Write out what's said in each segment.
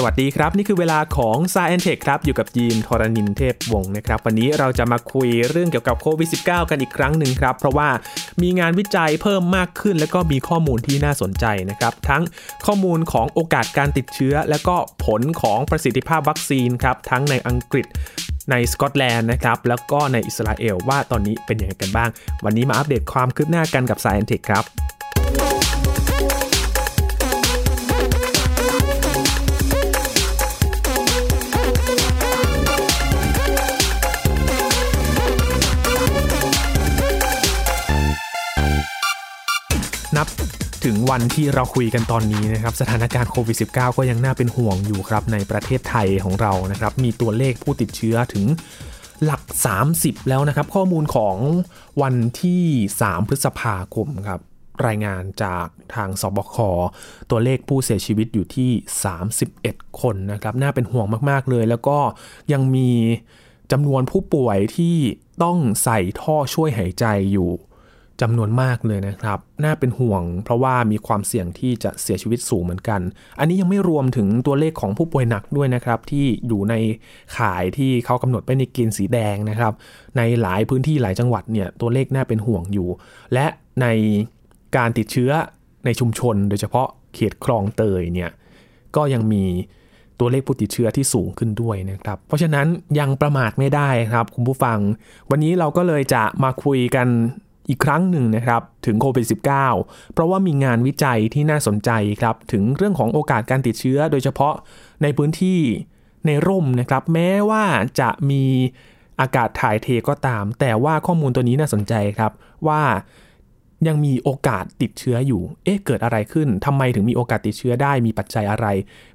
สวัสดีครับ นี่คือเวลาของ s ายแอนเทคครับอยู่กับยีนทรณินเทพวงศ์นะครับวันนี้เราจะมาคุยเรื่องเกี่ยวกับโควิด -19 กันอีกครั้งหนึ่งครับ เพราะว่ามีงานวิจัยเพิ่มมากขึ้น และก็มีข้อมูลที่น่าสนใจนะครับ ทั้งข้อมูลของโอกาสการติดเชื้อ และก็ผลของประสิทธิภาพวัคซีนครับ ทั้งในอังกฤษในสกอตแลนด์นะครับ แล้วก็ในอิสราเอลว่าตอนนี้เป็นยังไงกันบ้าง วันนี้มาอัปเดตความคืบหน้ากันกับ s ายแอนเทคครับ นับถึงวันที่เราคุยกันตอนนี้นะครับสถานการณ์โควิด -19 ก็ยังน่าเป็นห่วงอยู่ครับในประเทศไทยของเรานะครับ มีตัวเลขผู้ติดเชื้อถึงหลัก 30 แล้วนะครับ ข้อมูลของวันที่ 3 พฤษภาคมครับรายงานจากทางสบคตัวเลขผู้เสียชีวิตอยู่ที่ 31 คนนะครับ น่าเป็นห่วงมาก ๆ เลย แล้วก็ยังมีจำนวนผู้ป่วยที่ต้องใส่ท่อช่วยหายใจอยู่ จำนวนมากเลยนะครับ น่าเป็นห่วง เพราะว่ามีความเสี่ยงที่จะเสียชีวิตสูงเหมือนกัน อันนี้ยังไม่รวมถึงตัวเลขของผู้ป่วยหนักด้วยนะครับ ที่อยู่ในข่ายที่เขากำหนดไปในเกณฑ์สีแดงนะครับ ในหลายพื้นที่หลายจังหวัดเนี่ยตัวเลขน่าเป็นห่วงอยู่ และในการติดเชื้อในชุมชน โดยเฉพาะเขตคลองเตยเนี่ยก็ยังมีตัวเลขผู้ติดเชื้อที่สูงขึ้นด้วยนะครับ เพราะฉะนั้นยังประมาทไม่ได้ครับคุณผู้ฟัง วันนี้เราก็เลยจะมาคุยกัน อีกครั้งหนึ่งนะครับถึงโควิด -19 เพราะว่ามีงานวิจัยที่น่าสนใจครับถึงเรื่องของโอกาสการติดเชื้อ โดยเฉพาะในพื้นที่ในร่มนะครับแม้ว่าจะมีอากาศถ่ายเทก็ตาม แต่ว่าข้อมูลตัวนี้น่าสนใจครับว่ายังมีโอกาสติดเชื้ออยู่ เอ๊ะ เกิดอะไรขึ้นทำไมถึงมีโอกาสติดเชื้อได้ มีปัจจัยอะไร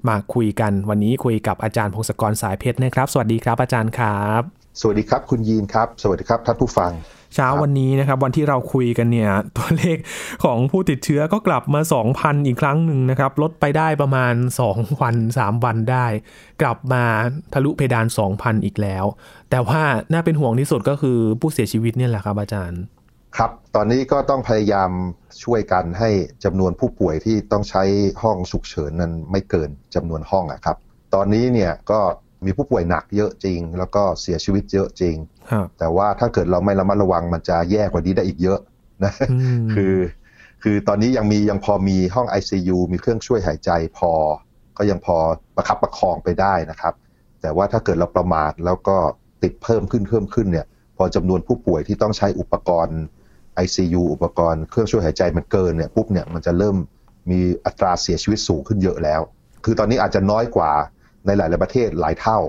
มาคุยกัน วันนี้คุยกับอาจารย์พงศกรสายเพชรนะครับ สวัสดีครับอาจารย์ครับ สวัสดีครับ คุณยีนครับ สวัสดีครับท่านผู้ฟัง เช้าวันนี้นะครับ วันที่เราคุยกันเนี่ย ตัวเลขของผู้ติดเชื้อก็กลับมา 2,000 อีกครั้งหนึ่งนะครับ ลดไปได้ประมาณ 2 วัน 3 วันได้ กลับมาทะลุเพดาน 2,000 อีกแล้ว แต่ว่าน่าเป็นห่วงที่สุดก็คือผู้เสียชีวิตเนี่ยแหละครับอาจารย์ ครับ ตอนนี้ก็ต้องพยายามช่วยกันให้จำนวนผู้ป่วยที่ต้องใช้ห้องฉุกเฉินนั้นไม่เกินจำนวนห้องอะครับ ตอนนี้เนี่ยก็ มีผู้ป่วยหนักเยอะจริง แล้วก็เสียชีวิตเยอะจริง แต่ว่าถ้าเกิดเราไม่ระมัดระวังมันจะแย่กว่านี้ได้อีกเยอะนะคือ คือตอนนี้ยังมียังพอมีห้อง ICU มีเครื่องช่วยหายใจพอ ก็ยังพอประคับประคองไปได้นะครับ แต่ว่าถ้าเกิดเราประมาทแล้วก็ติดเพิ่มขึ้นเพิ่มขึ้นเนี่ย พอจำนวนผู้ป่วยที่ต้องใช้อุปกรณ์ ICU อุปกรณ์เครื่องช่วยหายใจมันเกินเนี่ยปุ๊บเนี่ยมันจะเริ่มมีอัตราเสียชีวิตสูงขึ้นเยอะแล้ว คือตอนนี้อาจจะน้อยกว่า ในหลาย ๆ ประเทศหลายเท่า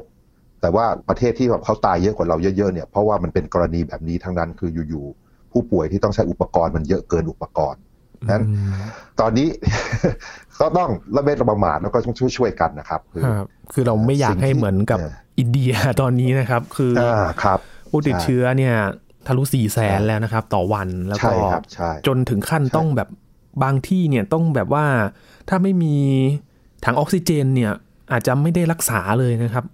แต่ว่าประเทศที่แบบเขาตายเยอะกว่าเราเยอะ ๆ เนี่ย เพราะว่ามันเป็นกรณีแบบนี้ทั้งนั้น คืออยู่ๆผู้ป่วยที่ต้องใช้อุปกรณ์มันเยอะเกินอุปกรณ์นั้นตอนนี้ก็ต้องระเบิดระประมาทแล้วก็ต้องช่วยๆกันนะครับคือคือเราไม่อยากให้เหมือนกับอินเดียตอนนี้นะครับ คือครับผู้ติดเชื้อเนี่ยทะลุสี่แสนแล้วนะครับ ต่อวันแล้วก็จนถึงขั้นต้องแบบบางที่เนี่ยต้องแบบว่าถ้าไม่มีถังออกซิเจนเนี่ย อาจจะไม่ได้รักษาเลยนะครับ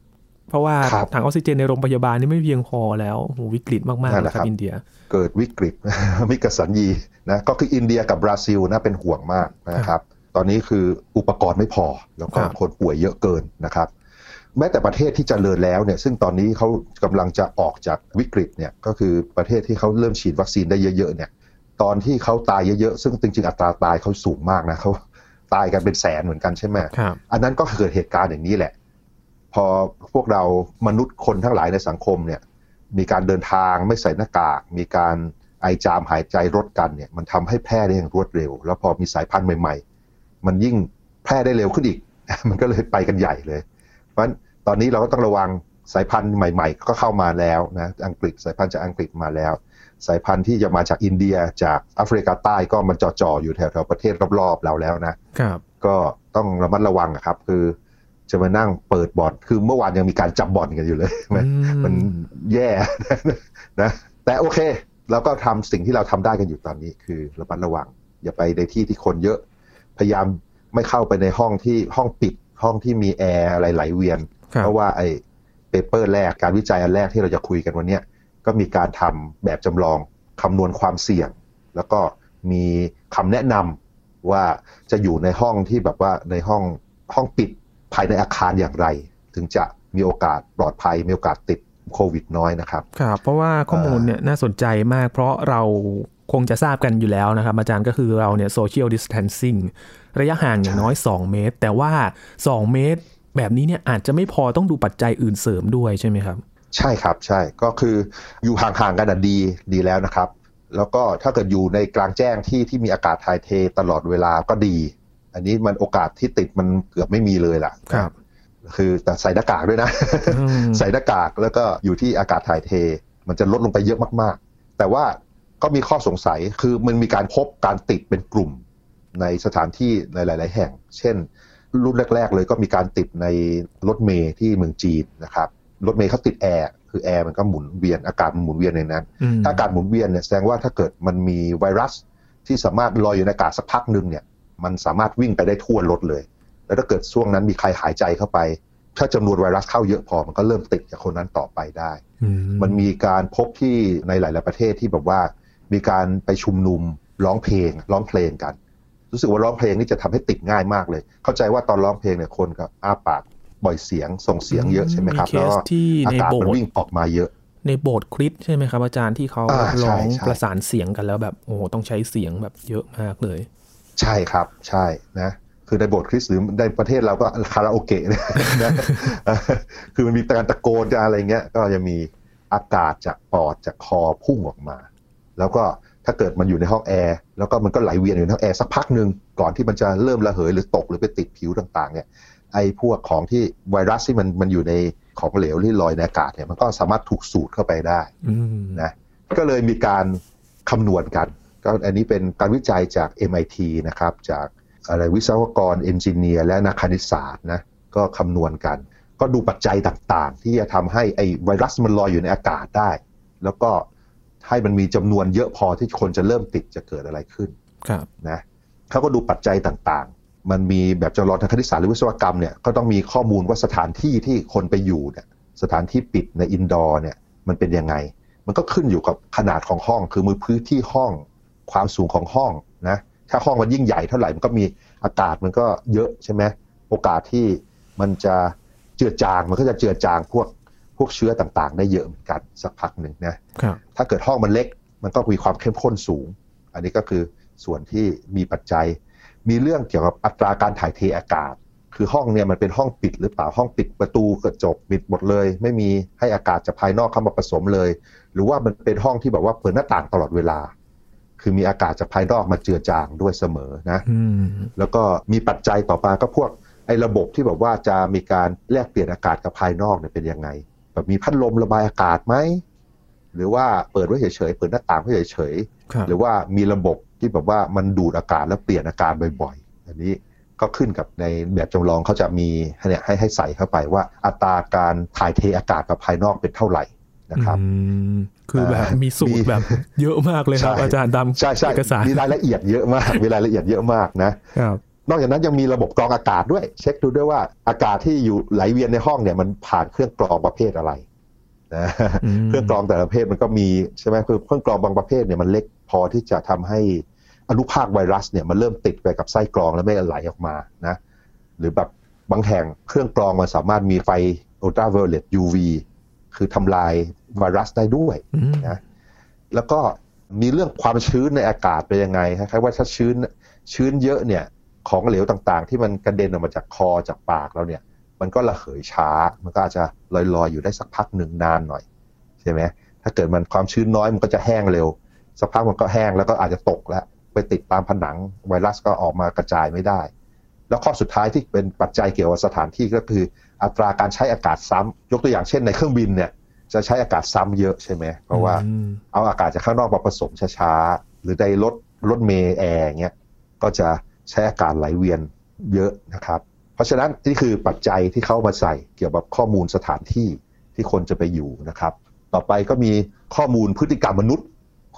เพราะว่าถังออกซิเจนในโรงพยาบาลนี่ไม่เพียงพอแล้วโหวิกฤตมากๆนะครับอินเดีย เกิดวิกฤตมิคสัญญีนะก็คืออินเดียกับบราซิลนะเป็นห่วงมากนะครับตอนนี้คืออุปกรณ์ไม่พอ แล้วก็คนป่วยเยอะเกินนะครับ แม้แต่ประเทศที่จเจริญแล้วเนี่ยซึ่งตอนนี้เขากำลังจะออกจากวิกฤตเนี่ยก็คือประเทศที่เขาเริ่มฉีดวัคซีนได้เยอะๆเนี่ยตอนที่เขาตายเยอะๆ ซึ่งจริงๆ อัตราตายเขาสูงมากนะเขา ตายกันเป็นแสนเหมือนกันใช่ไหมอันนั้นก็เกิดเหตุการณ์อย่างนี้แหละ พอพวกเรามนุษย์คนทั้งหลายในสังคมเนี่ย มีการเดินทางไม่ใส่หน้ากาก มีการไอจามหายใจรดกันเนี่ย มันทำให้แพร่ได้อย่างรวดเร็ว แล้วพอมีสายพันธุ์ใหม่ ๆ มันยิ่งแพร่ได้เร็วขึ้นอีก มันก็เลยไปกันใหญ่เลย เพราะฉะนั้นตอนนี้เราก็ต้องระวังสายพันธุ์ใหม่ ๆ ก็เข้ามาแล้วนะ อังกฤษสายพันธุ์จากอังกฤษมาแล้ว สายพันธุ์ที่จะมาจากอินเดียจากแอฟริกาใต้ก็มันจ่อๆอยู่แถวๆประเทศรอบๆเราแล้วนะครับ ก็ต้องระมัดระวังครับ คือจะมานั่งเปิดบ่อนคือเมื่อวานยังมีการจับบ่อนกันอยู่เลย มันมันแย่นะแต่โอเคเราก็ทำสิ่งที่เราทำได้กันอยู่ตอนนี้ คือระมัดระวัง อย่าไปในที่ที่คนเยอะ พยายามไม่เข้าไปในห้องที่ห้องปิดห้องที่มีแอร์อะไรไหลเวียน เพราะว่าไอ้ paper แรกการวิจัยอันแรกที่เราจะคุยกันวันนี้ ก็มีการทำแบบจำลองคำนวณความเสี่ยง แล้วก็มีคำแนะนำว่าจะอยู่ในห้องที่แบบว่าในห้องห้องปิดภายในอาคารอย่างไร ถึงจะมีโอกาสปลอดภัย มีโอกาสติดโควิดน้อยนะครับครับ เพราะว่าข้อมูลเนี่ยน่าสนใจมาก เพราะเราคงจะทราบกันอยู่แล้วนะครับ อาจารย์ก็คือเราเนี่ยโซเชียลดิส a ทนซิ่งระยะห่างอย่างน้อย 2 เมตร แต่ว่า 2 เมตร แบบนี้เนี่ยอาจจะไม่พอต้องดูปัจจัยอื่นเสริมด้วยใช่ไหมครับ ใช่ครับใช่ก็คืออยู่ห่างๆกันดีดีแล้วนะครับ แล้วก็ถ้าเกิดอยู่ในกลางแจ้งที่ที่มีอากาศถ่ายเทตลอดเวลาก็ดี อันนี้มันโอกาสที่ติดมันเกือบไม่มีเลยล่ะครับ คือแต่ใส่หน้ากากด้วยนะอืมใส่หน้ากากแล้วก็อยู่ที่อากาศถ่ายเท มันจะลดลงไปเยอะมากๆ แต่ว่าก็มีข้อสงสัยคือมันมีการพบการติดเป็นกลุ่มในสถานที่ในหลาย ๆ แห่ง เช่น รุ่นแรก ๆ เลยก็มีการติดในรถเมล์ที่เมืองจีนนะครับ รถเมล์เขาติดแอร์คือแอร์มันก็หมุนเวียนอากาศมันหมุนเวียนในนั้นอืมถ้าอากาศหมุนเวียนเนี่ยแสดงว่าถ้าเกิดมันมีไวรัสที่สามารถลอยอยู่ในอากาศสักพักหนึ่งเนี่ย มันสามารถวิ่งไปได้ทั่วรถเลย แล้วถ้าเกิดช่วงนั้นมีใครหายใจเข้าไป ถ้าจำนวนไวรัสเข้าเยอะพอมันก็เริ่มติดจากคนนั้นต่อไปได้อืมันมีการพบที่ในหลาย ๆประเทศที่แบบว่า มีการไปชุมนุมร้องเพลงร้องเพลงกัน รู้สึกว่าร้องเพลงนี่จะทำให้ติดง่ายมากเลย เข้าใจว่าตอนร้องเพลงเนี่ยคนก็อ้าปาก บ่อยเสียงส่งเสียงเยอะใช่ไหมครับมีเคแล้วสก็ที่อาในกาศโบมันสถ์วิ่งออกมาเยอะ ในโบสถ์คริสต์ใช่ไหมครับอาจารย์ที่เขาอ่าใช่ร้องใช่ประสานเสียงกันแล้วแบบโอ้โหต้องใช้เสียงแบบเยอะมากเลย ใช่ครับใช่นะคือในโบสถ์คริสต์หรือในประเทศเราก็คาราโอเกะนะนะคือมันมีการตะโกนจะอะไรเงี้ย ก็จะมีอากาศจากปอดจากคอพุ่งออกมา แล้วก็ถ้าเกิดมันอยู่ในห้องแอร์แล้วก็มันก็ไหลเวียนอยู่ในห้องแอร์สักพักหนึ่งก่อนที่มันจะเริ่มระเหยหรือตกหรือไปติดผิวต่างๆเนี่ย ไอ้พวกของที่ไวรัสที่มันมันอยู่ในของเหลวที่ลอยในอากาศเนี่ยมันก็สามารถถูกสูดเข้าไปได้อืมนะก็เลยมีการคำนวณกัน ก็อันนี้เป็นการวิจัยจาก MIT นะครับจากอะไรวิศวกรเอนจิเนียร์และนักคณิตศาสตร์นะก็คำนวณกัน ก็ดูปัจจัยต่างๆ ที่จะทำให้ไอ้ไวรัสมันลอยอยู่ในอากาศได้ แล้วก็ให้มันมีจำนวนเยอะพอที่คนจะเริ่มติดจะเกิดอะไรขึ้นครับนะเขาก็ดูปัจจัยต่างๆ มันมีแบบจำลองทางคณิตศาสตร์หรือวิศวกรรมเนี่ยก็ต้องมีข้อมูลว่าสถานที่ที่คนไปอยู่เนี่ยสถานที่ปิดในอินดอร์เนี่ยมันเป็นยังไง มันก็ขึ้นอยู่กับขนาดของห้อง คือมือพื้นที่ห้อง ความสูงของห้องนะถ้าห้องมันยิ่งใหญ่เท่าไหร่มันก็มีอากาศมันก็เยอะใช่ไหมโอกาสที่มันจะเจือจางมันก็จะเจือจางพวกพวกเชื้อต่างๆ ได้เยอะเหมือนกันสักพักหนึ่งนะครับถ้าเกิดห้องมันเล็ก มันก็มีความเข้มข้นสูง อันนี้ก็คือส่วนที่มีปัจจัย มีเรื่องเกี่ยวกับอัตราการถ่ายเทอากาศ คือห้องเนี่ยมันเป็นห้องปิดหรือเปล่าห้องปิดประตูกระจกปิดหมดเลย ไม่มีให้อากาศจากภายนอกเข้ามาผสมเลย หรือว่ามันเป็นห้องที่แบบว่าเปิดหน้าต่างตลอดเวลา คือมีอากาศจากภายนอกมาเจือจางด้วยเสมอนะอืมแล้วก็มีปัจจัยต่อมาก็พวกไอ้ระบบที่แบบว่าจะมีการแลกเปลี่ยนอากาศกับภายนอกเนี่ยเป็นยังไงแบบมีพัดลมระบายอากาศไหมหรือว่าเปิดไว้เฉยๆเปิดหน้าต่างไว้เฉยครับๆหรือว่ามีระบบ ที่แบบว่ามันดูดอากาศแล้วเปลี่ยนอากาศบ่อยๆ อันนี้ก็ขึ้นกับในแบบจำลองเขาจะมีให้เนี่ยให้ให้ใส่เข้าไปว่าอัตราการถ่ายเทอากาศกับภายนอกเป็นเท่าไหร่นะครับอืมคือแบบอ่ามีมีสูตรแบบเยอะมากเลยครับใช่อาจารย์ดำใช่ใช่เอกสารมีรายละเอียดเยอะมากมีรายละเอียดเยอะมากนะครับนอกจากนั้นยังมีระบบกรองอากาศด้วย เช็คดูด้วยว่าอากาศที่อยู่ไหลเวียนในห้องเนี่ยมันผ่านเครื่องกรองประเภทอะไรนะอืมเครื่องกรองแต่ละประเภทมันก็มีใช่ไหมคือเครื่องกรองบางประเภทเนี่ยมันเล็ก พอที่จะทำให้อนุภาคไวรัสเนี่ยมันเริ่มติดไปกับไส้กรองแล้วไม่ไหลออกมานะหรือแบบบางแห่งเครื่องกรองมันสามารถมีไฟอุลตราไวโอเลต UV คือทำลายไวรัสได้ด้วยอืมนะแล้วก็มีเรื่องความชื้นในอากาศเป็นยังไงคล้ายๆว่าถ้าชื้นชื้นเยอะเนี่ยของเหลวต่างๆ ที่มันกระเด็นออกมาจากคอจากปากเราเนี่ยมันก็ระเหยช้า มันก็อาจจะลอยๆอยู่ได้สักพักหนึ่งนานหน่อยใช่ไหมถ้าเกิดมันความชื้นน้อยมันก็จะแห้งเร็ว สักพักมันก็แห้งแล้วก็อาจจะตกแล้วไปติดตามผนังไวรัสก็ออกมากระจายไม่ได้ แล้วข้อสุดท้ายที่เป็นปัจจัยเกี่ยวกับสถานที่ก็คือ อัตราการใช้อากาศซ้ำยกตัวอย่างเช่นในเครื่องบินเนี่ยจะใช้อากาศซ้ำเยอะใช่ไหมเพราะว่าอืมเอาอากาศจากข้างนอกมาผสมช้าๆหรือในรถรถเมล์แอร์เงี้ยก็จะใช้อากาศไหลเวียนเยอะนะครับ เพราะฉะนั้นนี่คือปัจจัยที่เข้ามาใส่เกี่ยวกับข้อมูลสถานที่ที่คนจะไปอยู่นะครับ ต่อไปก็มีข้อมูลพฤติกรรมมนุษย์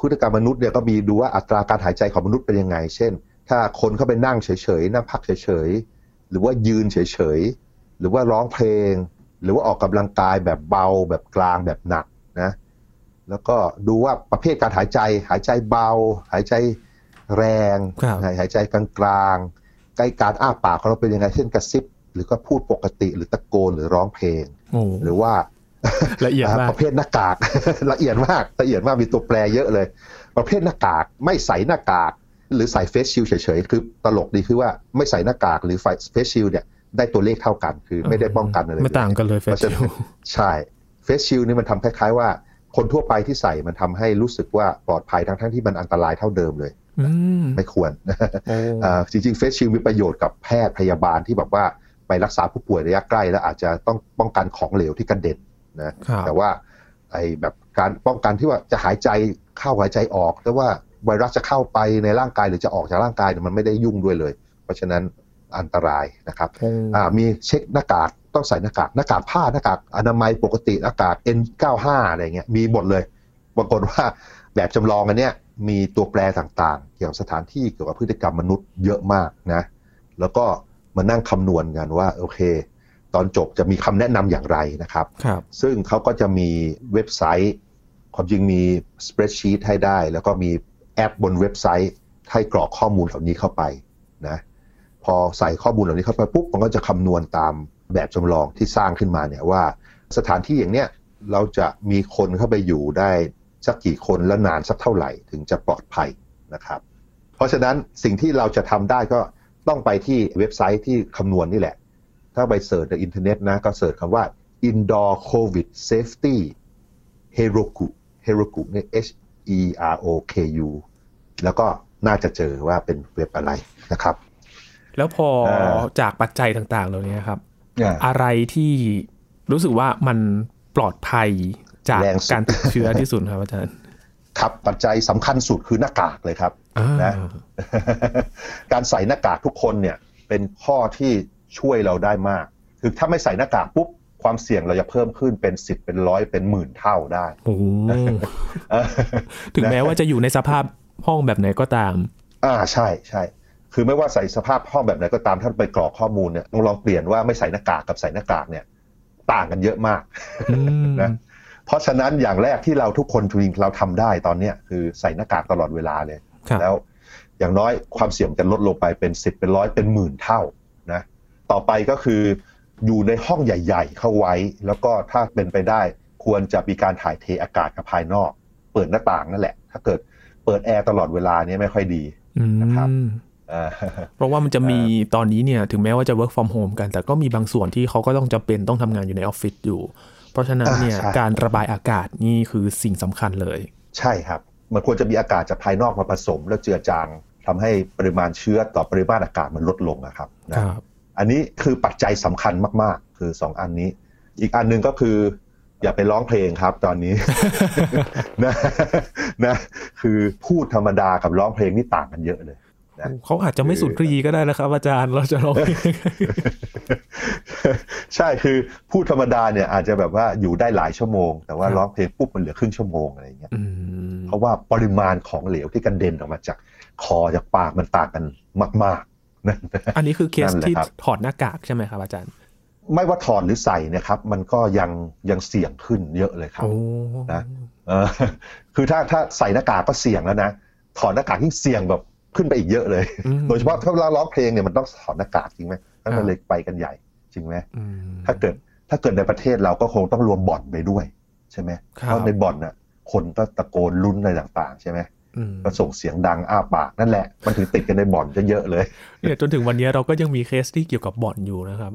พฤติกรรมมนุษย์เนี่ยก็มีดูว่าอัตราการหายใจของมนุษย์เป็นยังไง เช่น ถ้าคนเข้าไปนั่งเฉยๆนั่งพักเฉยๆหรือว่ายืนเฉยๆหรือว่าร้องเพลง หรือว่าออกกำลังกายแบบเบา แบบกลางแบบหนักนะแล้วก็ดูว่าประเภทการหายใจ หายใจเบา หายใจแรงครับหายใจกลางๆใกล้การอ้าปากของเราเป็นยังไงเช่นกระซิบ หรือก็พูดปกติหรือตะโกนหรือร้องเพลงโอ้หรือว่า ละเอียดมากประเภทหน้ากากละเอียดมากละเอียดมากมีตัวแปรเยอะเลย ประเภทหน้ากากไม่ใส่หน้ากาก หรือใส่เฟสชิลเฉยๆคือตลกดีคือว่าไม่ใส่หน้ากากหรือเฟสชิลเนี่ยได้ตัวเลขเท่ากันคือไม่ได้ป้องกันอะไรไม่ต่างกันเลยเฟเพสราะฉะชินั้ลนใช่เฟสชิลนี่มันทำคล้ายๆว่า คนทั่วไปที่ใส่มันทำให้รู้สึกว่าปลอดภัยทั้งๆที่มันอันตรายเท่าเดิมเลยอืมไม่ควรโอ้อ่าจริงๆเฟสชิลมีประโยชน์กับแพทย์พยาบาลที่แบบว่าไปรักษาผู้ป่วยระยะใกล้ แล้วอาจจะต้องป้องกันของเหลวที่กระเด็น นะครับแต่ว่าไอ้แบบการป้องกันที่ว่าจะหายใจเข้าหายใจออก แต่ว่าไวรัสจะเข้าไปในร่างกายหรือจะออกจากร่างกายเนี่ยมันไม่ได้ยุ่งด้วยเลย เพราะฉะนั้นอันตรายนะครับโอ้อ่ามีเช็คหน้ากากต้องใส่หน้ากากหน้ากากผ้าหน้ากากอนามัยปกติหน้ากาก N95 อะไรเงี้ยมีหมดเลยปรากฏว่าแบบจำลองอันเนี้ยมีตัวแปรต่างๆ เกี่ยวกับสถานที่เกี่ยวกับพฤติกรรมมนุษย์เยอะมากนะ แล้วก็มานั่งคำนวณกันว่าโอเค ตอนจบจะมีคำแนะนำอย่างไรนะครับครับซึ่งเขาก็จะมีเว็บไซต์ ความจริงมี spreadsheet ให้ได้ แล้วก็มีแอปบนเว็บไซต์ ให้กรอกข้อมูลเหล่านี้เข้าไปนะพอใส่ข้อมูลเหล่านี้เข้าไปปุ๊บมันก็จะคำนวณตามแบบจำลองที่สร้างขึ้นมาเนี่ยว่าสถานที่อย่างเนี้ยเราจะมีคนเข้าไปอยู่ได้สักกี่คนและนานสักเท่าไหร่ถึงจะปลอดภัยนะครับ เพราะฉะนั้นสิ่งที่เราจะทำได้ก็ต้องไปที่เว็บไซต์ที่คำนวณนี่แหละ ถ้าไป search ในอินเทอร์เน็ตนะ ก็ search คำว่า indoor covid safety heroku heroku เนี่ย h e r o k u แล้วก็น่าจะเจอว่าเป็นเว็บอะไรนะครับ แล้วพอเอ่อจากปัจจัยต่างๆ เหล่านี้ครับอ่าอะไรที่รู้สึกว่ามันปลอดภัยจากแรงสุดการติดเชื้อที่สุดครับอาจารย์ครับปัจจัยสำคัญสุดคือหน้ากากเลยครับอ่านะการใส่หน้ากากทุกคนเนี่ยเป็นข้อที่ ช่วยเราได้มาก คือถ้าไม่ใส่หน้ากากปุ๊บความเสี่ยงเราจะเพิ่มขึ้นเป็นสิบเป็นร้อยเป็นหมื่นเท่าได้โอ้โหเออถึงแม้ว่าจะอยู่ในสภาพห้องแบบไหนก็ตาม อ่าใช่ใช่คือไม่ว่าใส่สภาพห้องแบบไหนก็ตามท่านไปกรอกข้อมูลเนี่ยลองลองเปลี่ยนว่าไม่ใส่หน้ากากกับใส่หน้ากากเนี่ย ต่างกันเยอะมากอืมนะเพราะฉะนั้นอย่างแรกที่เราทุกคนจริงๆเราทำได้ตอนเนี้ยคือใส่หน้ากากตลอดเวลาเลยครับแล้ว อย่างน้อยความเสี่ยงจะลดลงไปเป็นสิบเป็นร้อยเป็นหมื่นเท่านะ ต่อไปก็คืออยู่ในห้องใหญ่ ๆ เข้าไว้ แล้วก็ถ้าเป็นไปได้ควรจะมีการถ่ายเทอากาศกับภายนอก เปิดหน้าต่างนั่นแหละ ถ้าเกิดเปิดแอร์ตลอดเวลาเนี่ยไม่ค่อยดีอืมนะครับอ่าเพราะว่ามันจะมีตอนนี้เนี่ยถึงแม้ว่าจะ work from home กัน แต่ก็มีบางส่วนที่เขาก็ต้องจำเป็นต้องทำงานอยู่ในออฟฟิศอยู่ เพราะฉะนั้นเนี่ยอ่าใช่การระบายอากาศนี่คือสิ่งสำคัญเลย ใช่ครับ มันควรจะมีอากาศจากภายนอกมาผสม แล้วเจือจางทำให้ปริมาณเชื้อต่อปริมาณอากาศมันลดลงนะครับนะครับ อันนี้คือปัจจัยสำคัญมาก ๆ คือสองอันนี้ อีกอันหนึ่งก็คือ อย่าไปร้องเพลงครับตอนนี้นะนะคือพูดธรรมดากับร้องเพลงนี่ต่างกันเยอะเลยนะเขาอาจจะไม่สุนทรีก็ได้นะครับ อาจารย์เราจะลองใช่คือพูดธรรมดาเนี่ยอาจจะแบบว่าอยู่ได้หลายชั่วโมง แต่ว่าครับร้องเพลงปุ๊บมันเหลือครึ่งชั่วโมงอะไรอย่างเงี้ยอืมเพราะว่าปริมาณของเหลวที่กระเด็นออกมาจากคอจากปากมันต่างกันมากๆนั่น อันนี้คือเคสนั่นแหละที่ครับถอดหน้ากากใช่ไหมครับอาจารย์ ไม่ว่าถอดหรือใส่เนะครับ มันก็ยังยังเสี่ยงขึ้นเยอะเลยครับโอ้นะเออคือถ้าถ้าใส่หน้ากากก็เสี่ยงแล้วนะถอดหน้ากากยิ่งเสี่ยงแบบขึ้นไปอีกเยอะเลยอืมโดยเฉพาะถ้าเราร้องเพลงเนี่ยมันต้องถอดหน้ากากจริงไหมนั่นครัมันบเลยไปกันใหญ่จริงไหมอืมถ้าเกิดถ้าเกิดในประเทศเราก็คงต้องรวมบ่อนไปด้วย ใช่ไหมครับเพราะในบ่อนน่ะคนก็ตะโกนลุ้นอะไรต่างๆ ใช่ไหมอืม ก็ส่งเสียงดังอ้าปากนั่นแหละ มันถึงติดกันในบ่อนจะเยอะเลยเนี่ยจนถึงวันนี้เราก็ยังมีเคสที่เกี่ยวกับบ่อนอยู่นะครับ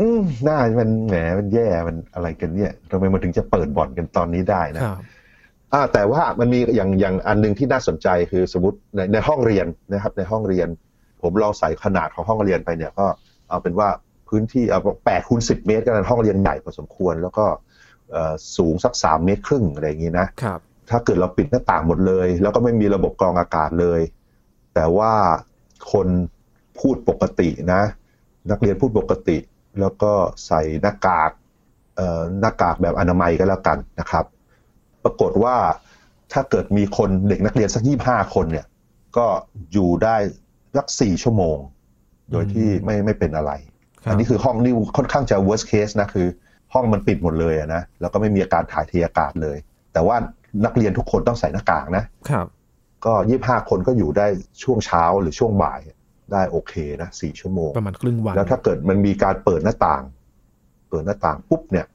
อืมน่ามันแหมมันแย่มันอะไรกันเนี่ยทำไมมันถึงจะเปิดบ่อนกันตอนนี้ได้นะครับอ่าแต่ว่ามันมีอย่างอย่างอันหนึงที่น่าสนใจคือสมมติในในห้องเรียนนะครับ ในห้องเรียน ผมลองใส่ขนาดของห้องเรียนไปเนี่ย ก็เอาเป็นว่าพื้นที่เอาแปดคูณสิบเมตรก็ในห้องเรียนใหญ่พอสมควร แล้วก็เอ่อสูงสักสามเมตรครึ่งอะไรอย่างนี้นะครับ ถ้าเกิดเราปิดหน้าต่างหมดเลย แล้วก็ไม่มีระบบกรองอากาศเลย แต่ว่าคนพูดปกตินะ นักเรียนพูดปกติ แล้วก็ใส่หน้ากากเอ่อหน้ากากแบบอนามัยก็แล้วกันนะครับ ปรากฏว่าถ้าเกิดมีคนเด็กนักเรียนสักยี่ห้าคนเนี่ย ก็อยู่ได้สักสี่ชั่วโมง โดยที่ไม่ไม่เป็นอะไรครับอันนี้คือห้องนี่ค่อนข้างจะ worst case นะคือ ห้องมันปิดหมดเลยอะนะ แล้วก็ไม่มีอาการถ่ายเทอากาศเลย แต่ว่า นักเรียนทุกคนต้องใส่หน้ากากนะครับ ก็ยี่ห้าคนก็อยู่ได้ช่วงเช้าหรือช่วงบ่ายได้โอเคนะสี่ชั่วโมง ประมาณครึ่งวัน แล้วถ้าเกิดมันมีการเปิดหน้าต่าง เปิดหน้าต่างปุ๊บเนี่ย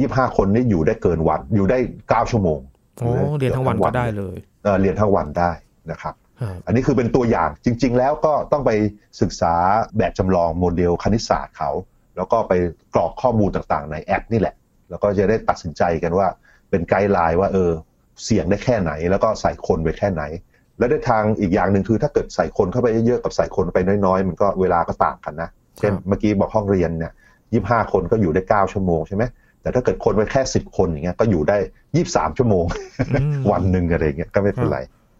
ยี่ห้าคนนี่อยู่ได้เกินวัน อยู่ได้เก้าชั่วโมงโอ้เรียนทั้งวันก็ได้เลยเออเรียนทั้งวันได้นะครับครับ อันนี้คือเป็นตัวอย่างจริง ๆ แล้วก็ต้องไปศึกษาแบบจำลองโมเดลคณิตศาสตร์เขา แล้วก็ไปกรอกข้อมูลต่างๆ ในแอปนี่แหละ แล้วก็จะได้ตัดสินใจกันว่า เป็น guideline ว่าเออเสี่ยงได้แค่ไหน แล้วก็ใส่คนไปแค่ไหน และในทางอีกอย่างหนึ่งคือถ้าเกิดใส่คนเข้าไปเยอะๆกับใส่คนไปน้อยๆ มันก็เวลาก็ต่างกันนะเช่นเมื่อกี้บอกห้องเรียนเนี่ยยี่ห้าคนก็อยู่ได้เก้าชั่วโมงใช่ไหมแต่ถ้าเกิดคนไปแค่สิบคนอย่างเงี้ยก็อยู่ได้ยี่สามชั่วโมงอืมวันหนึ่งอะไรเงี้ยก็ไม่เป็นไร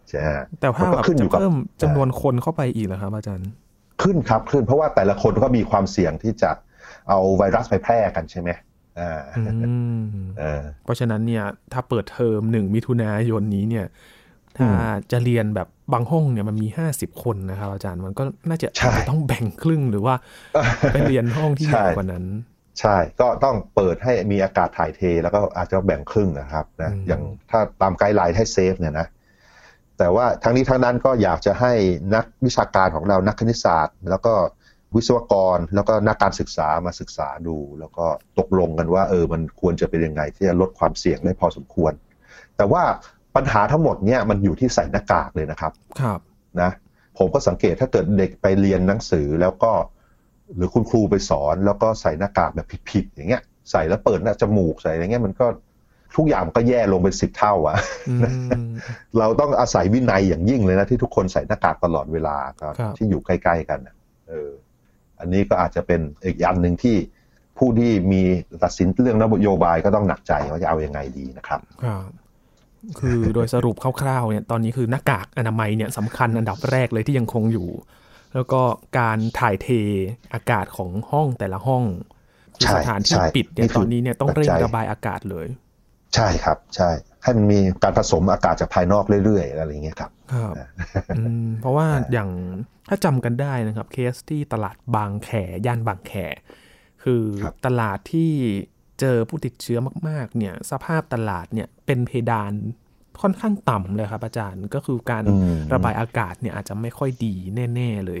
ใช่ฮะแต่ถ้ามันก็แบบขึ้นอยู่จะกับเพิ่มจำนวนคนเข้าไปอีกเหรอครับอาจารย์ขึ้นครับขึ้นเพราะว่าแต่ละคนก็มีความเสี่ยงที่จะเอาไวรัสไปแพร่กันใช่ไหม อ่าอืมเออเพราะฉะนั้นเนี่ย ถ้าเปิดเทอมหนึ่งมิถุนายนนี้เนี่ย ถ้าอืมจะเรียนแบบบางห้องเนี่ยมันมีห้าสิบคนนะครับ อาจารย์มันก็น่าจะใช่อาจจะต้องแบ่งครึ่งหรือว่าไปเรียนห้องที่ใหญ่ใช่กว่านั้น ใช่ก็ต้องเปิดให้มีอากาศถ่ายเทแล้วก็อาจจะแบ่งครึ่งนะครับนะอืมอย่างถ้าตามไกด์ไลน์ให้เซฟเนี่ยนะแต่ว่าทั้งนี้ทั้งนั้นก็อยากจะให้นักวิชาการของเรานักคณิตศาสตร์ แล้วก็ วิศวกรแล้วก็นักการศึกษามาศึกษาดู แล้วก็ตกลงกันว่าเออมันควรจะเป็นยังไงที่จะลดความเสี่ยงได้พอสมควร แต่ว่าปัญหาทั้งหมดเนี่ยมันอยู่ที่ใส่หน้ากากเลยนะครับครับนะผมก็สังเกตถ้าเกิดเด็กไปเรียนหนังสือแล้วก็ หรือคุณครูไปสอน แล้วก็ใส่หน้ากากแบบผิดๆอย่างเงี้ย ใส่แล้วเปิดหน้าจมูกใส่อะไรเงี้ยมันก็ทุกอย่างมันก็แย่ลงเป็นสิบเท่าอะอืมเราต้องอาศัยวินัยอย่างยิ่งเลยนะที่ทุกคนใส่หน้ากากตลอดเวลาครับครับที่อยู่ใกล้ ๆ กันน่ะเออ อันนี้ก็อาจจะเป็นอีกอันหนึ่งที่ผู้ที่มีตัดสินเรื่องนโยบายก็ต้องหนักใจว่าจะเอายังไงดีนะครับครับคือโดยสรุปคร่าวๆเนี่ยตอนนี้คือหน้ากากอนามัยเนี่ยสำคัญอันดับแรกเลยที่ยังคงอยู่ แล้วก็การถ่ายเทอากาศของห้องแต่ละห้องคือใช่สถานที่ใช่ปิดเนี่ยนี่คือตอนนี้เนี่ยต้องเร่งปัจจัยระบายอากาศเลย ใช่ครับใช่ ให้มันมีการผสมอากาศจากภายนอกเรื่อยๆอะไรอย่างเงี้ยครับครับอืมเพราะว่าอย่างถ้าจำกันได้นะครับเคสที่ตลาดบางแขย่านบางแข คือครับตลาดที่เจอผู้ติดเชื้อมากๆ เนี่ยสภาพตลาดเนี่ยเป็นเพดานค่อนข้างต่ำเลยครับอาจารย์ก็คือการอืมระบายอากาศเนี่ยอาจจะไม่ค่อยดีแน่ ๆเลย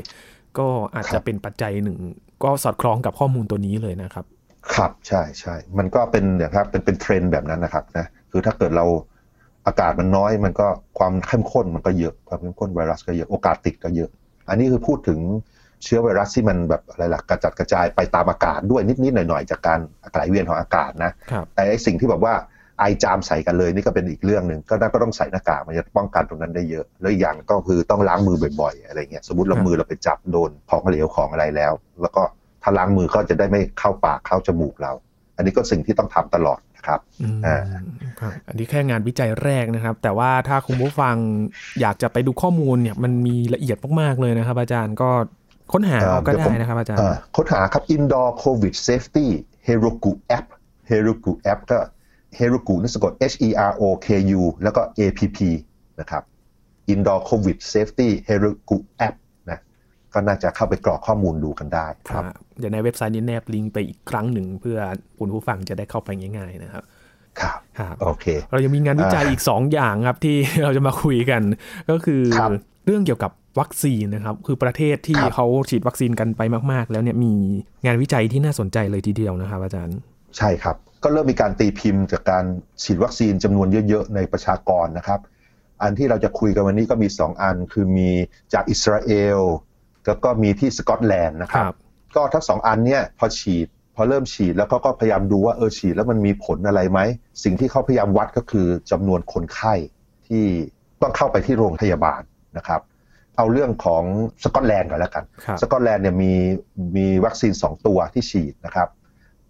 ก็อาจครัจะบเป็นปัจจัยหนึ่ง ก็สอดคล้องกับข้อมูลตัวนี้เลยนะครับ ครับใช่ใช่มันก็เป็นเนี่ยครับเป็นเป็นเทรนด์แบบนั้นนะครับนะ คือถ้าเกิดเราอากาศมันน้อย มันก็ความเข้มข้นมันก็เยอะความเข้มข้นไวรัสก็เยอะโอกาสติดก็เยอะ อันนี้คือพูดถึงเชื้อไวรัสที่มันแบบอะไรล่ะกระจัดกระจายไปตามอากาศด้วยนิดๆหน่อยๆจากการไหลเวียนของอากาศนะครับแต่ไอ้สิ่งที่แบบว่าไอจามใส่กันเลยนี่ก็เป็นอีกเรื่องหนึ่งก็น่าก็ต้องใส่หน้ากากมันจะป้องกันตรงนั้นได้เยอะ แล้วอีกอย่างก็คือต้องล้างมือบ่อยๆอะไรเงี้ยสมมติเราครับมือเราไปจับโดนของเหลวของอะไรแล้ว แล้วก็ถ้าล้างมือก็จะได้ไม่เข้าปากเข้าจมูกเรา อันนี้ก็สิ่งที่ต้องทำตลอดนะ ครับอืมอ่าครับอันนี้แค่งานวิจัยแรกนะครับ แต่ว่าถ้าคุณผู้ฟังอยากจะไปดูข้อมูลเนี่ยมันมีละเอียดมากๆเลยนะครับ อาจารย์ก็ค้นหาเอาก็เดี๋ยวได้ผมนะครับอาจารย์เอ่อค้นหาครับ indoor covid safety heroku app heroku app ก็ heroku นี่สะกด h e r o k u แล้วก็ a p p นะครับ indoor covid safety heroku app นะ ก็น่าจะเข้าไปกรอกข้อมูลดูกันได้ครับครับเดี๋ยวในเว็บไซต์นี้แนบลิงก์ไปอีกครั้งหนึ่งเพื่อคุณผู้ฟังจะได้เข้าไปง่าย ๆ นะครับครับครับโอเค เรายังมีงานวิจัยอีก 2 อย่างครับที่เราจะมาคุยกัน ก็คือครับเรื่องเกี่ยวกับวัคซีนนะครับ คือประเทศที่ครับเขาฉีดวัคซีนกันไปมาก ๆ แล้วเนี่ยมีงานวิจัยที่น่าสนใจเลยทีเดียวนะครับ อาจารย์ ใช่ครับ ก็เริ่มมีการตีพิมพ์จากการฉีดวัคซีนจำนวนเยอะ ๆ ในประชากรนะครับ อันที่เราจะคุยกันวันนี้ก็มี 2 อัน คือมีจากอิสราเอล แล้วก็มีที่สกอตแลนด์นะครับครับ ก็ทั้งสองอันเนี่ยพอฉีดพอเริ่มฉีดแล้วก็ก็พยายามดูว่าเออฉีดแล้วมันมีผลอะไรไหม สิ่งที่เขาพยายามวัดก็คือจำนวนคนไข้ที่ต้องเข้าไปที่โรงพยาบาลนะครับ เอาเรื่องของสกอตแลนด์ก่อนแล้วกันครับสกอตแลนด์เนี่ยมีมีวัคซีน 2 ตัวที่ฉีดนะครับ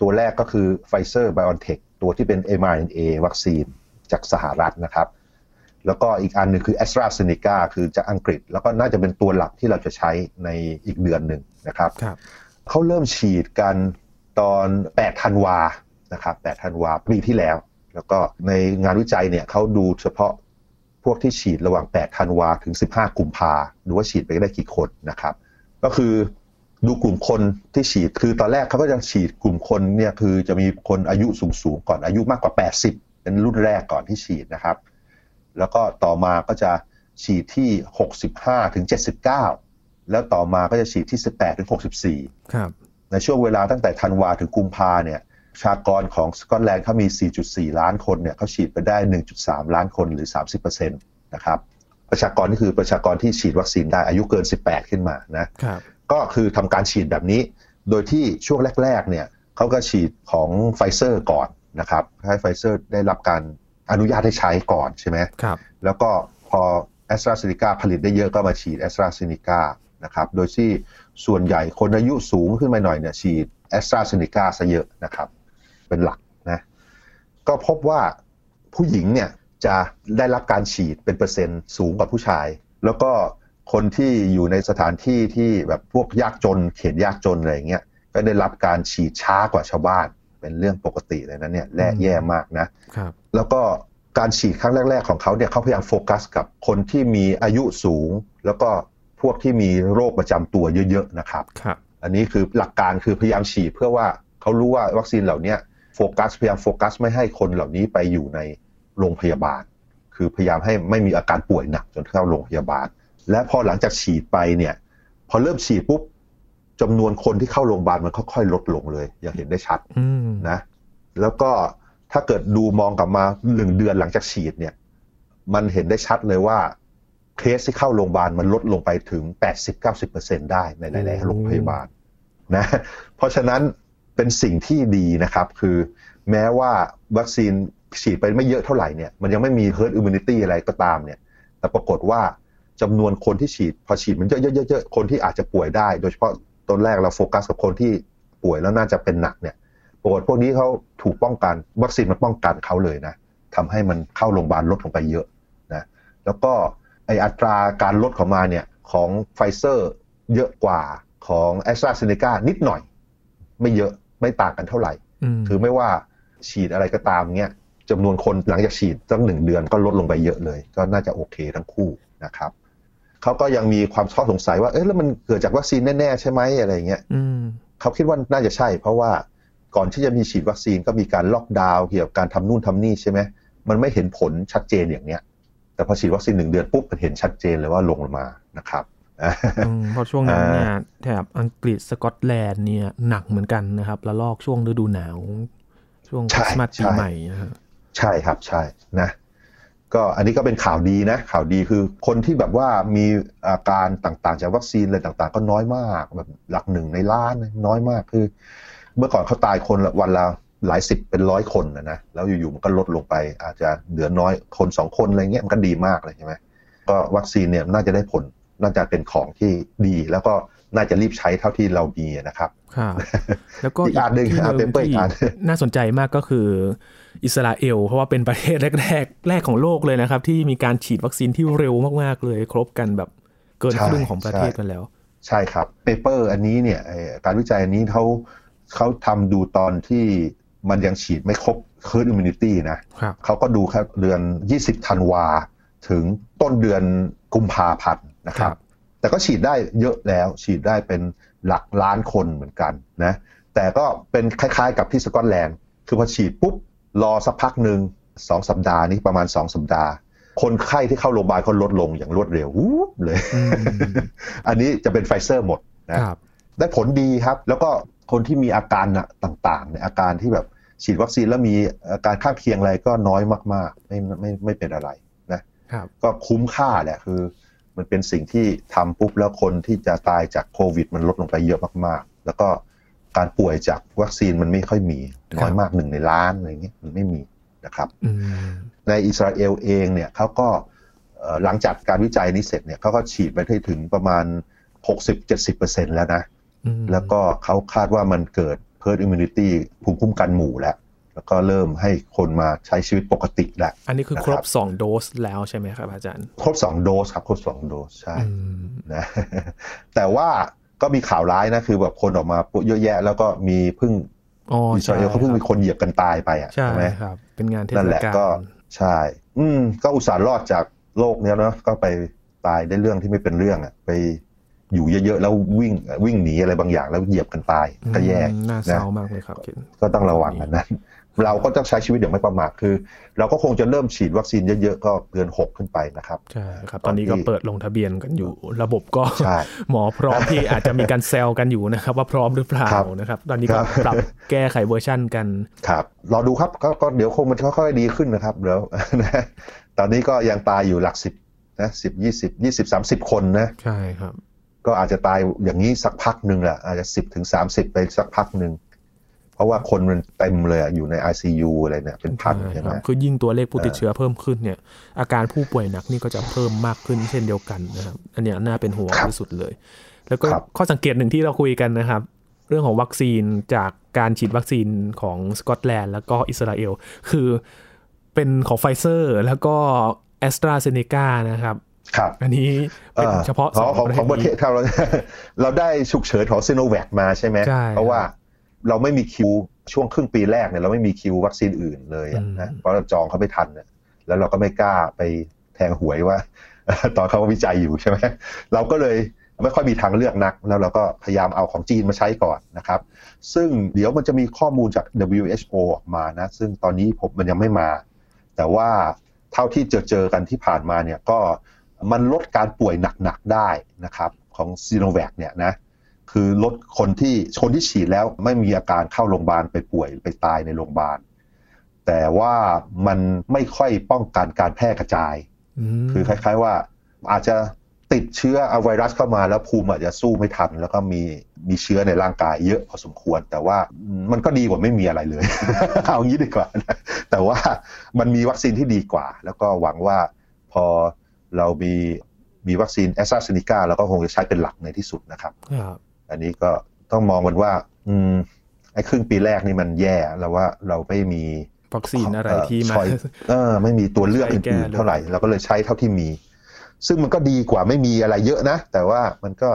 ตัวแรกก็คือ Pfizer BioNTech ตัวที่เป็น mRNA วัคซีนจากสหรัฐนะครับ แล้วก็อีกอันหนึ่งคือ a s t r a z เซ e c a คือจากอังกฤษ แล้วก็น่าจะเป็นตัวหลักที่เราจะใช้ในอีกเดือนหนึ่งนะครับครับเขาเริ่มฉีดกันตอน8ธันวานะครับ8ธันวาปีที่แล้ว แล้วก็ในงานวิจัยเนี่ยเขาดูเฉพาะพวกที่ฉีดระหว่าง8ธันวาถึง 15 กุมภาดูว่าฉีดไปได้กี่คนนะครับ ก็คือดูกลุ่มคนที่ฉีดคือตอนแรกเขาก็จะฉีดกลุ่มคนเนี่ยคือจะมีคนอายุสูงๆก่อนอายุมากกว่า 80 เป็นรุ่นแรกก่อนที่ฉีดนะครับ แล้วก็ต่อมาก็จะฉีดที่ 65ถึง79 แล้วต่อมาก็จะฉีดที่ 18ถึง64 ครับ ในช่วงเวลาตั้งแต่ธันวาถึงกุมภาเนี่ยประชากรของสกอตแลนด์เขามี 4.4 ล้านคนเนี่ยเขาฉีดไปได้ 1.3 ล้านคนหรือ 30%นะครับ ประชากรนี่คือประชากรที่ฉีดวัคซีนได้อายุเกิน 18 ขึ้นมานะครับก็คือทำการฉีดแบบนี้ โดยที่ช่วงแรก ๆ เนี่ยเขาก็ฉีดของไฟเซอร์ก่อนนะครับ ให้ไฟเซอร์ได้รับการ อนุญาตให้ใช้ก่อนใช่ไหมครับแล้วก็พอแอสตราเซเนกาผลิตได้เยอะก็มาฉีดแอสตราเซเนกานะครับโดยที่ส่วนใหญ่คนอายุสูงขึ้นมาหน่อยเนี่ยฉีดแอสตราเซเนกาซะเยอะนะครับ เป็นหลักนะก็พบว่าผู้หญิงเนี่ยจะได้รับการฉีดเป็นเปอร์เซ็นต์สูงกว่าผู้ชาย แล้วก็คนที่อยู่ในสถานที่ที่แบบพวกยากจนเขตยากจนอะไรอย่างเงี้ยก็ได้รับการฉีดช้ากว่าชาวบ้าน เป็นเรื่องปกติเลยนะเนี่ยและแย่มากนะครับ แล้วก็การฉีดครั้งแรก ๆ ของเขาเนี่ยเขาพยายามโฟกัสกับคนที่มีอายุสูง แล้วก็พวกที่มีโรคประจำตัวเยอะๆนะครับครับอันนี้คือหลักการคือพยายามฉีดเพื่อว่าเขารู้ว่าวัคซีนเหล่านี้โฟกัสพยายามโฟกัสไม่ให้คนเหล่านี้ไปอยู่ในโรงพยาบาล คือพยายามให้ไม่มีอาการป่วยหนักจนเข้าโรงพยาบาล และพอหลังจากฉีดไปเนี่ยพอเริ่มฉีดปุ๊บจำนวนคนที่เข้าโรงพยาบาลมันค่อยๆลดลงเลย อย่างเห็นได้ชัดอืมนะ แล้วก็ ถ้าเกิดดูมองกลับมาหนึ่งเดือนหลังจากฉีดเนี่ย มันเห็นได้ชัดเลยว่าเคสที่เข้าโรงพยาบาลมันลดลงไปถึง 80-90%ได้ในหลายๆโรงพยาบาลนะ เพราะฉะนั้นเป็นสิ่งที่ดีนะครับ คือแม้ว่าวัคซีนฉีดไปไม่เยอะเท่าไหร่เนี่ย มันยังไม่มี herd immunity อะไรก็ตามเนี่ย แต่ปรากฏว่าจำนวนคนที่ฉีด พอฉีดมันเยอะๆๆๆคนที่อาจจะป่วยได้ โดยเฉพาะตอนแรกเราโฟกัสกับคนที่ป่วยแล้วน่าจะเป็นหนักเนี่ย ปรากฏพวกนี้เขาถูกป้องกันวัคซีนมันป้องกันเขาเลยนะทำให้มันเข้าโรงพยาบาลลดลงไปเยอะนะแล้วก็ไออัตราการลดของมาเนี่ยของไฟเซอร์เยอะกว่าของแอสตราเซเนกานิดหน่อย ไม่เยอะไม่ต่างกันเท่าไหร่อืมคือไม่ว่าฉีดอะไรก็ตามเนี่ยจำนวนคนหลังจากฉีดตั้งหนึ่งเดือนก็ลดลงไปเยอะเลย ก็น่าจะโอเคทั้งคู่นะครับเขาก็ยังมีความข้อสงสัยว่าเอ๊ะแล้วมันเกิดจากวัคซีนแน่ๆใช่ไหมอะไรเงี้ยอืมเขาคิดว่าน่าจะใช่ เพราะว่า ก่อนที่จะมีฉีดวัคซีนก็มีการล็อกดาวน์เกี่ยวกับการทำนู่นทำนี่ใช่ไหมมันไม่เห็นผลชัดเจนอย่างเนี้ย แต่พอฉีดวัคซีนหนึ่งเดือนปุ๊บมันเห็นชัดเจนเลยว่าลงมานะครับอืมเพราะช่วงนั้นอ่าเนี่ยแถบอังกฤษสกอตแลนด์เนี่ยหนักเหมือนกันนะครับแล้วลอกช่วงฤดูหนาว ช่วงคริสต์มาสปีใหม่นะครับใช่ครับใช่นะก็อันนี้ก็เป็นข่าวดีนะ ข่าวดีคือคนที่แบบว่ามีอาการต่างๆ จากวัคซีนอะไรต่างๆ ก็น้อยมากแบบหลักหนึ่งในล้านน้อยมากคือ เมื่อก่อนเขาตายคนละวันละหลายสิบเป็นร้อยคนนะนะแล้วอยู่ๆมันก็ลดลงไปอาจจะเหลือน้อยคนสองคนอะไรเงี้ยมันก็ดีมากเลยใช่ไหมก็วัคซีนเนี่ยน่าจะได้ผลน่าจะเป็นของที่ดี แล้วก็น่าจะรีบใช้เท่าที่เรามีนะครับครับแล้วก็อีกอันหนึ่งที่อะหนึ่ง paper อีที่กอันน่าสนใจมากก็คืออิสราเอล เพราะว่าเป็นประเทศแรกๆแรกของโลกเลยนะครับ ที่มีการฉีดวัคซีนที่เร็วมากๆเลย ครบกันแบบเกินใช่ครึ่งของประเทศใช่กันแล้ว ใช่ครับ paper อันนี้เนี่ยไอ้การวิจัยอันนี้เขา เขาทำดูตอนที่มันยังฉีดไม่ครบ herd immunity นะครับเขาก็ดูแค่เดือน 20ธันวา ถึงต้นเดือนกุมภาพันธ์นะครับครับ แต่ก็ฉีดได้เยอะแล้ว ฉีดได้เป็นหลักล้านคนเหมือนกันนะ แต่ก็เป็นคล้ายๆกับที่สกอตแลนด์ คือพอฉีดปุ๊บ รอสักพักหนึ่งสองสัปดาห์นี้ประมาณสองสัปดาห์ คนไข้ที่เข้าโรงพยาบาลเขาลดลงอย่างรวดเร็ววูบเลยอืมอันนี้จะเป็นไฟเซอร์หมดนะครับ ได้ผลดีครับ แล้วก็คนที่มีอาการน่ะต่างๆเนี่ยอาการที่แบบฉีดวัคซีนแล้วมีอาการข้างเคียงอะไรก็น้อยมากๆ ไม่ไม่ไม่เป็นอะไรนะครับก็คุ้มค่าแหละคือ มันเป็นสิ่งที่ทำปุ๊บแล้วคนที่จะตายจากโควิด มันลดลงไปเยอะมากๆ แล้วก็การป่วยจากวัคซีนมันไม่ค่อยมีน้อยมากหนึ่งในล้านอะไรเงี้ยมันไม่มีนะครับอืมในอิสราเอลเองเนี่ยเขาก็เอ่อหลังจากการวิจัยนี้เสร็จเนี่ยเขาก็ฉีดไปได้ถึงประมาณ 60-70%แล้วนะอืม แล้วก็เขาคาดว่ามันเกิด herd immunity ภูมิคุ้มกันหมู่แล้ว แล้วก็เริ่มให้คนมาใช้ชีวิตปกติแล้ว อันนี้คือครบนะครับสองโดสแล้วใช่ไหมครับอาจารย์ ครบสองโดสครับ ครบสองโดส ใช่อืมนะแต่ว่าก็มีข่าวร้ายนะ คือแบบคนออกมาเยอะแยะ แล้วก็มีเพิ่งอ๋ออิสราเอลเขาเพิ่งมีคนเหยียบกันตายไปอะใช่ไหมครับ เป็นงานเทนั่นศแหละกาก็ลใช่ อืม ก็อุตส่าห์รอดจากโลกเนี้ยเนาะก็ไปตายได้เรื่องที่ไม่เป็นเรื่องอะไป อยู่เยอะๆแล้ววิ่งวิ่งหนีอะไรบางอย่างแล้วเหยียบกันตายก็แย่อืมน่าเศนะร้ามากเลยครับเคนก็ต้องระวังอันนั้นเราก็ต้องใช้ชีวิตอย่างไม่ประมาทคือ เราก็คงจะเริ่มฉีดวัคซีนเยอะๆก็เดือนหกขึ้นไปนะครับใช่ครับ ตอนนี้ก็เปิดลงทะเบียนกันอยู่ ระบบก็ใช่หมอพร้อมที่อาจจะมีการแซลกันอยู่นะครับ ว่าพร้อมหรือเปล่าครับนะครับ ตอนนี้ก็ครับปรับแก้ไขเวอร์ชั่นกันครับรอดูครับก็ก็เดี๋ยวคงมันค่อยๆดีขึ้นนะครับเดี๋ยวนะตอนนี้ก็ยังตายอยู่หลักสิบนะสิบยี่สิบยี่สิบสามสิบคนนะใช่ครับ ก็อาจจะตายอย่างนี้สักพักหนึ่งแหละอาจจะสิบถึงสามสิบไปสักพักหนึ่งเพราะว่าคนมันเต็มเลยอะอยู่ใน ICU อะไรเนี่ยเป็นพันใช่ไหมครับคือยิ่งตัวเลขผู้ติดเชื้อเพิ่มขึ้นเนี่ย อาการผู้ป่วยหนักนี่ก็จะเพิ่มมากขึ้นเช่นเดียวกันนะครับอันเนี้ยน่าเป็นห่วงครับที่สุดเลย แล้วก็ครับข้อสังเกตหนึ่งที่เราคุยกันนะครับ เรื่องของวัคซีนจากการฉีดวัคซีนของสกอตแลนด์แล้วก็อิสราเอลคือเป็นของไฟเซอร์แล้วก็แอสตราเซเนกานะครับ ครับอันนี้เป็นเฉพาะสองของของประเทศนี้เราเราได้ฉุกเฉินของซีโนแวคมาใช่ไหมใช่เพราะว่าเราไม่มีคิวช่วงครึ่งปีแรกเนี่ยเราไม่มีคิววัคซีนอื่นเลยอะอืมนะเพราะเราจองเขาไม่ทันเนี่ยแล้วเราก็ไม่กล้าไปแทงหวยว่า ตอนเขาวิจัยอยู่ใช่ไหมเราก็เลยไม่ค่อยมีทางเลือกนัก แล้วเราก็พยายามเอาของจีนมาใช้ก่อนนะครับ ซึ่งเดี๋ยวมันจะมีข้อมูลจาก WHO ออกมานะ ซึ่งตอนนี้ผมมันยังไม่มา แต่ว่าเท่าที่เจอเจอกันที่ผ่านมาเนี่ยก็ มันลดการป่วยหนักๆได้นะครับของซีโนแวคเนี่ยนะคือลดคนที่คนที่ฉีดแล้วไม่มีอาการเข้าโรงพยาบาลไปป่วยไปตายในโรงพยาบาล แต่ว่ามันไม่ค่อยป้องกันการแพร่กระจายมคือคล้าย ๆว่าอาจจะติดเชื้อเอาไวรัสเข้ามาแล้วภูมิอาจจะสู้ไม่ทัน แล้วก็มีมีเชื้อในร่างกายเยอะพอสมควร แต่ว่ามันก็ดีกว่าไม่มีอะไรเลย เอางี้ดีกว่านะแต่ว่ามันมีวัคซีนที่ดีกว่า แล้วก็หวังว่าพอ เรามีมีวัคซีนแอสตราเซเนกาเราก็คงจะใช้เป็นหลักในที่สุดนะครับครับ อันนี้ก็ต้องมองกันว่า อืมไอ้ครึ่งปีแรกนี่มันแย่แล้วว่าเราไม่มีวัคซีนอะไรที่มาเอ่อ choice เออไม่มีตัวเลือกใช้แก้อื่นเลยๆเท่าไหร่เราก็เลยใช้เท่าที่มี ซึ่งมันก็ดีกว่าไม่มีอะไรเยอะนะ แต่ว่ามันก็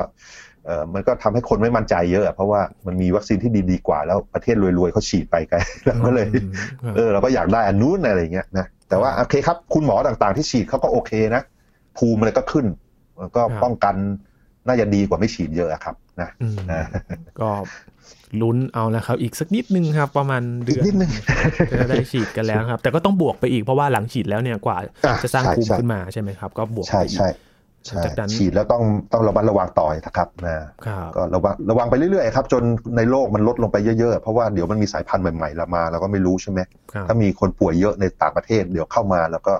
เออมันก็ทำให้คนไม่มั่นใจเยอะอะ เพราะว่ามันมีวัคซีนที่ดีๆกว่าแล้วประเทศรวยๆเขาฉีดไปกันเราก็เลยอืมครับเออเราก็อยากได้อันนู้นอะไรอย่างเงี้ยนะแต่ว่าโอเคครับคุณหมอต่างๆที่ฉีดเขาก็โอเคนะ ภูมิอะไรก็ขึ้นมันก็ป้องกันน่าจะดีกว่าไม่ฉีดเยอะอะครับนะอืมนะก็ลุ้นเอาแล้วครับ อีกสักนิดนึงครับ ประมาณเดือีกอนนิดนึงจะได้ฉีดกันแล้วครับ แต่ก็ต้องบวกไปอีกเพราะว่าหลังฉีดแล้วเนี่ยกว่าอะจะสร้างใช่ภูมิใช่ขึ้นมาใช่ไหมครับ ก็บวกใช่ไปอีกใช่ใช่จากนั้นฉีดแล้วต้องต้องระมัดระวังต่อยนะครับนะครับก็ระวังระวังไปเรื่อยๆครับจนในโลกมันลดลงไปเยอะๆ เพราะว่าเดี๋ยวมันมีสายพันธุ์ใหม่ๆละมาเราก็ไม่รู้ใช่ไหมครับถ้ามีคนป่วยเยอะในต่างประเทศเดี๋ยวเข้ามาแล้วก็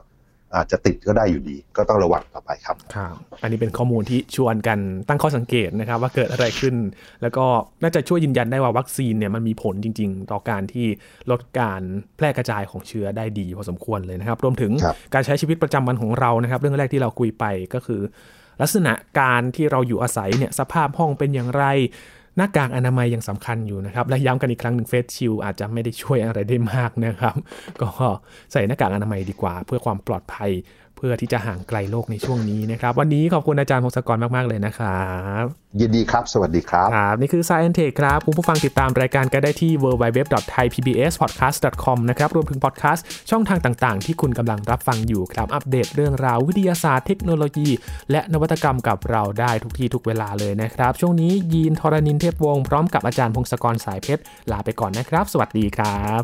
อาจจะติดก็ได้อยู่ดี ก็ต้องระวังต่อไปครับครับอันนี้เป็นข้อมูลที่ชวนกันตั้งข้อสังเกตนะครับ ว่าเกิดอะไรขึ้น แล้วก็น่าจะช่วยยืนยันได้ว่าวัคซีนเนี่ยมันมีผลจริง ๆ ต่อการที่ลดการแพร่กระจายของเชื้อได้ดีพอสมควรเลยนะครับ รวมถึงครับการใช้ชีวิตประจำวันของเรานะครับ เรื่องแรกที่เราคุยไปก็คือ ลักษณะการที่เราอยู่อาศัยเนี่ยสภาพห้องเป็นอย่างไร หน้ากากอนามัยยังสำคัญอยู่นะครับ และย้ำกันอีกครั้งหนึ่งเฟสชิลอาจจะไม่ได้ช่วยอะไรได้มากนะครับ ก็ใส่หน้ากากอนามัยดีกว่า เพื่อความปลอดภัย เพื่อที่จะห่างไกลโลกในช่วงนี้นะครับ วันนี้ขอบคุณอาจารย์พงศกรมาก ๆ เลยนะครับยินดีครับ สวัสดีครับครับนี่คือ Science Tech ครับ คุณผู้ฟังติดตามรายการกันได้ที่ www.thaipbspodcast.com นะครับรวมถึงพอดแคสต์ช่องทางต่าง ๆ ที่คุณกำลังรับฟังอยู่ครับ อัปเดตเรื่องราววิทยาศาสตร์เทคโนโลยี และนวัตกรรมกับเราได้ทุกที่ทุกเวลาเลยนะครับ ช่วงนี้ยีนทรณินเทพวงศ์พร้อมกับอาจารย์พงศกรสายเพชรลาไปก่อนนะครับ สวัสดีครับ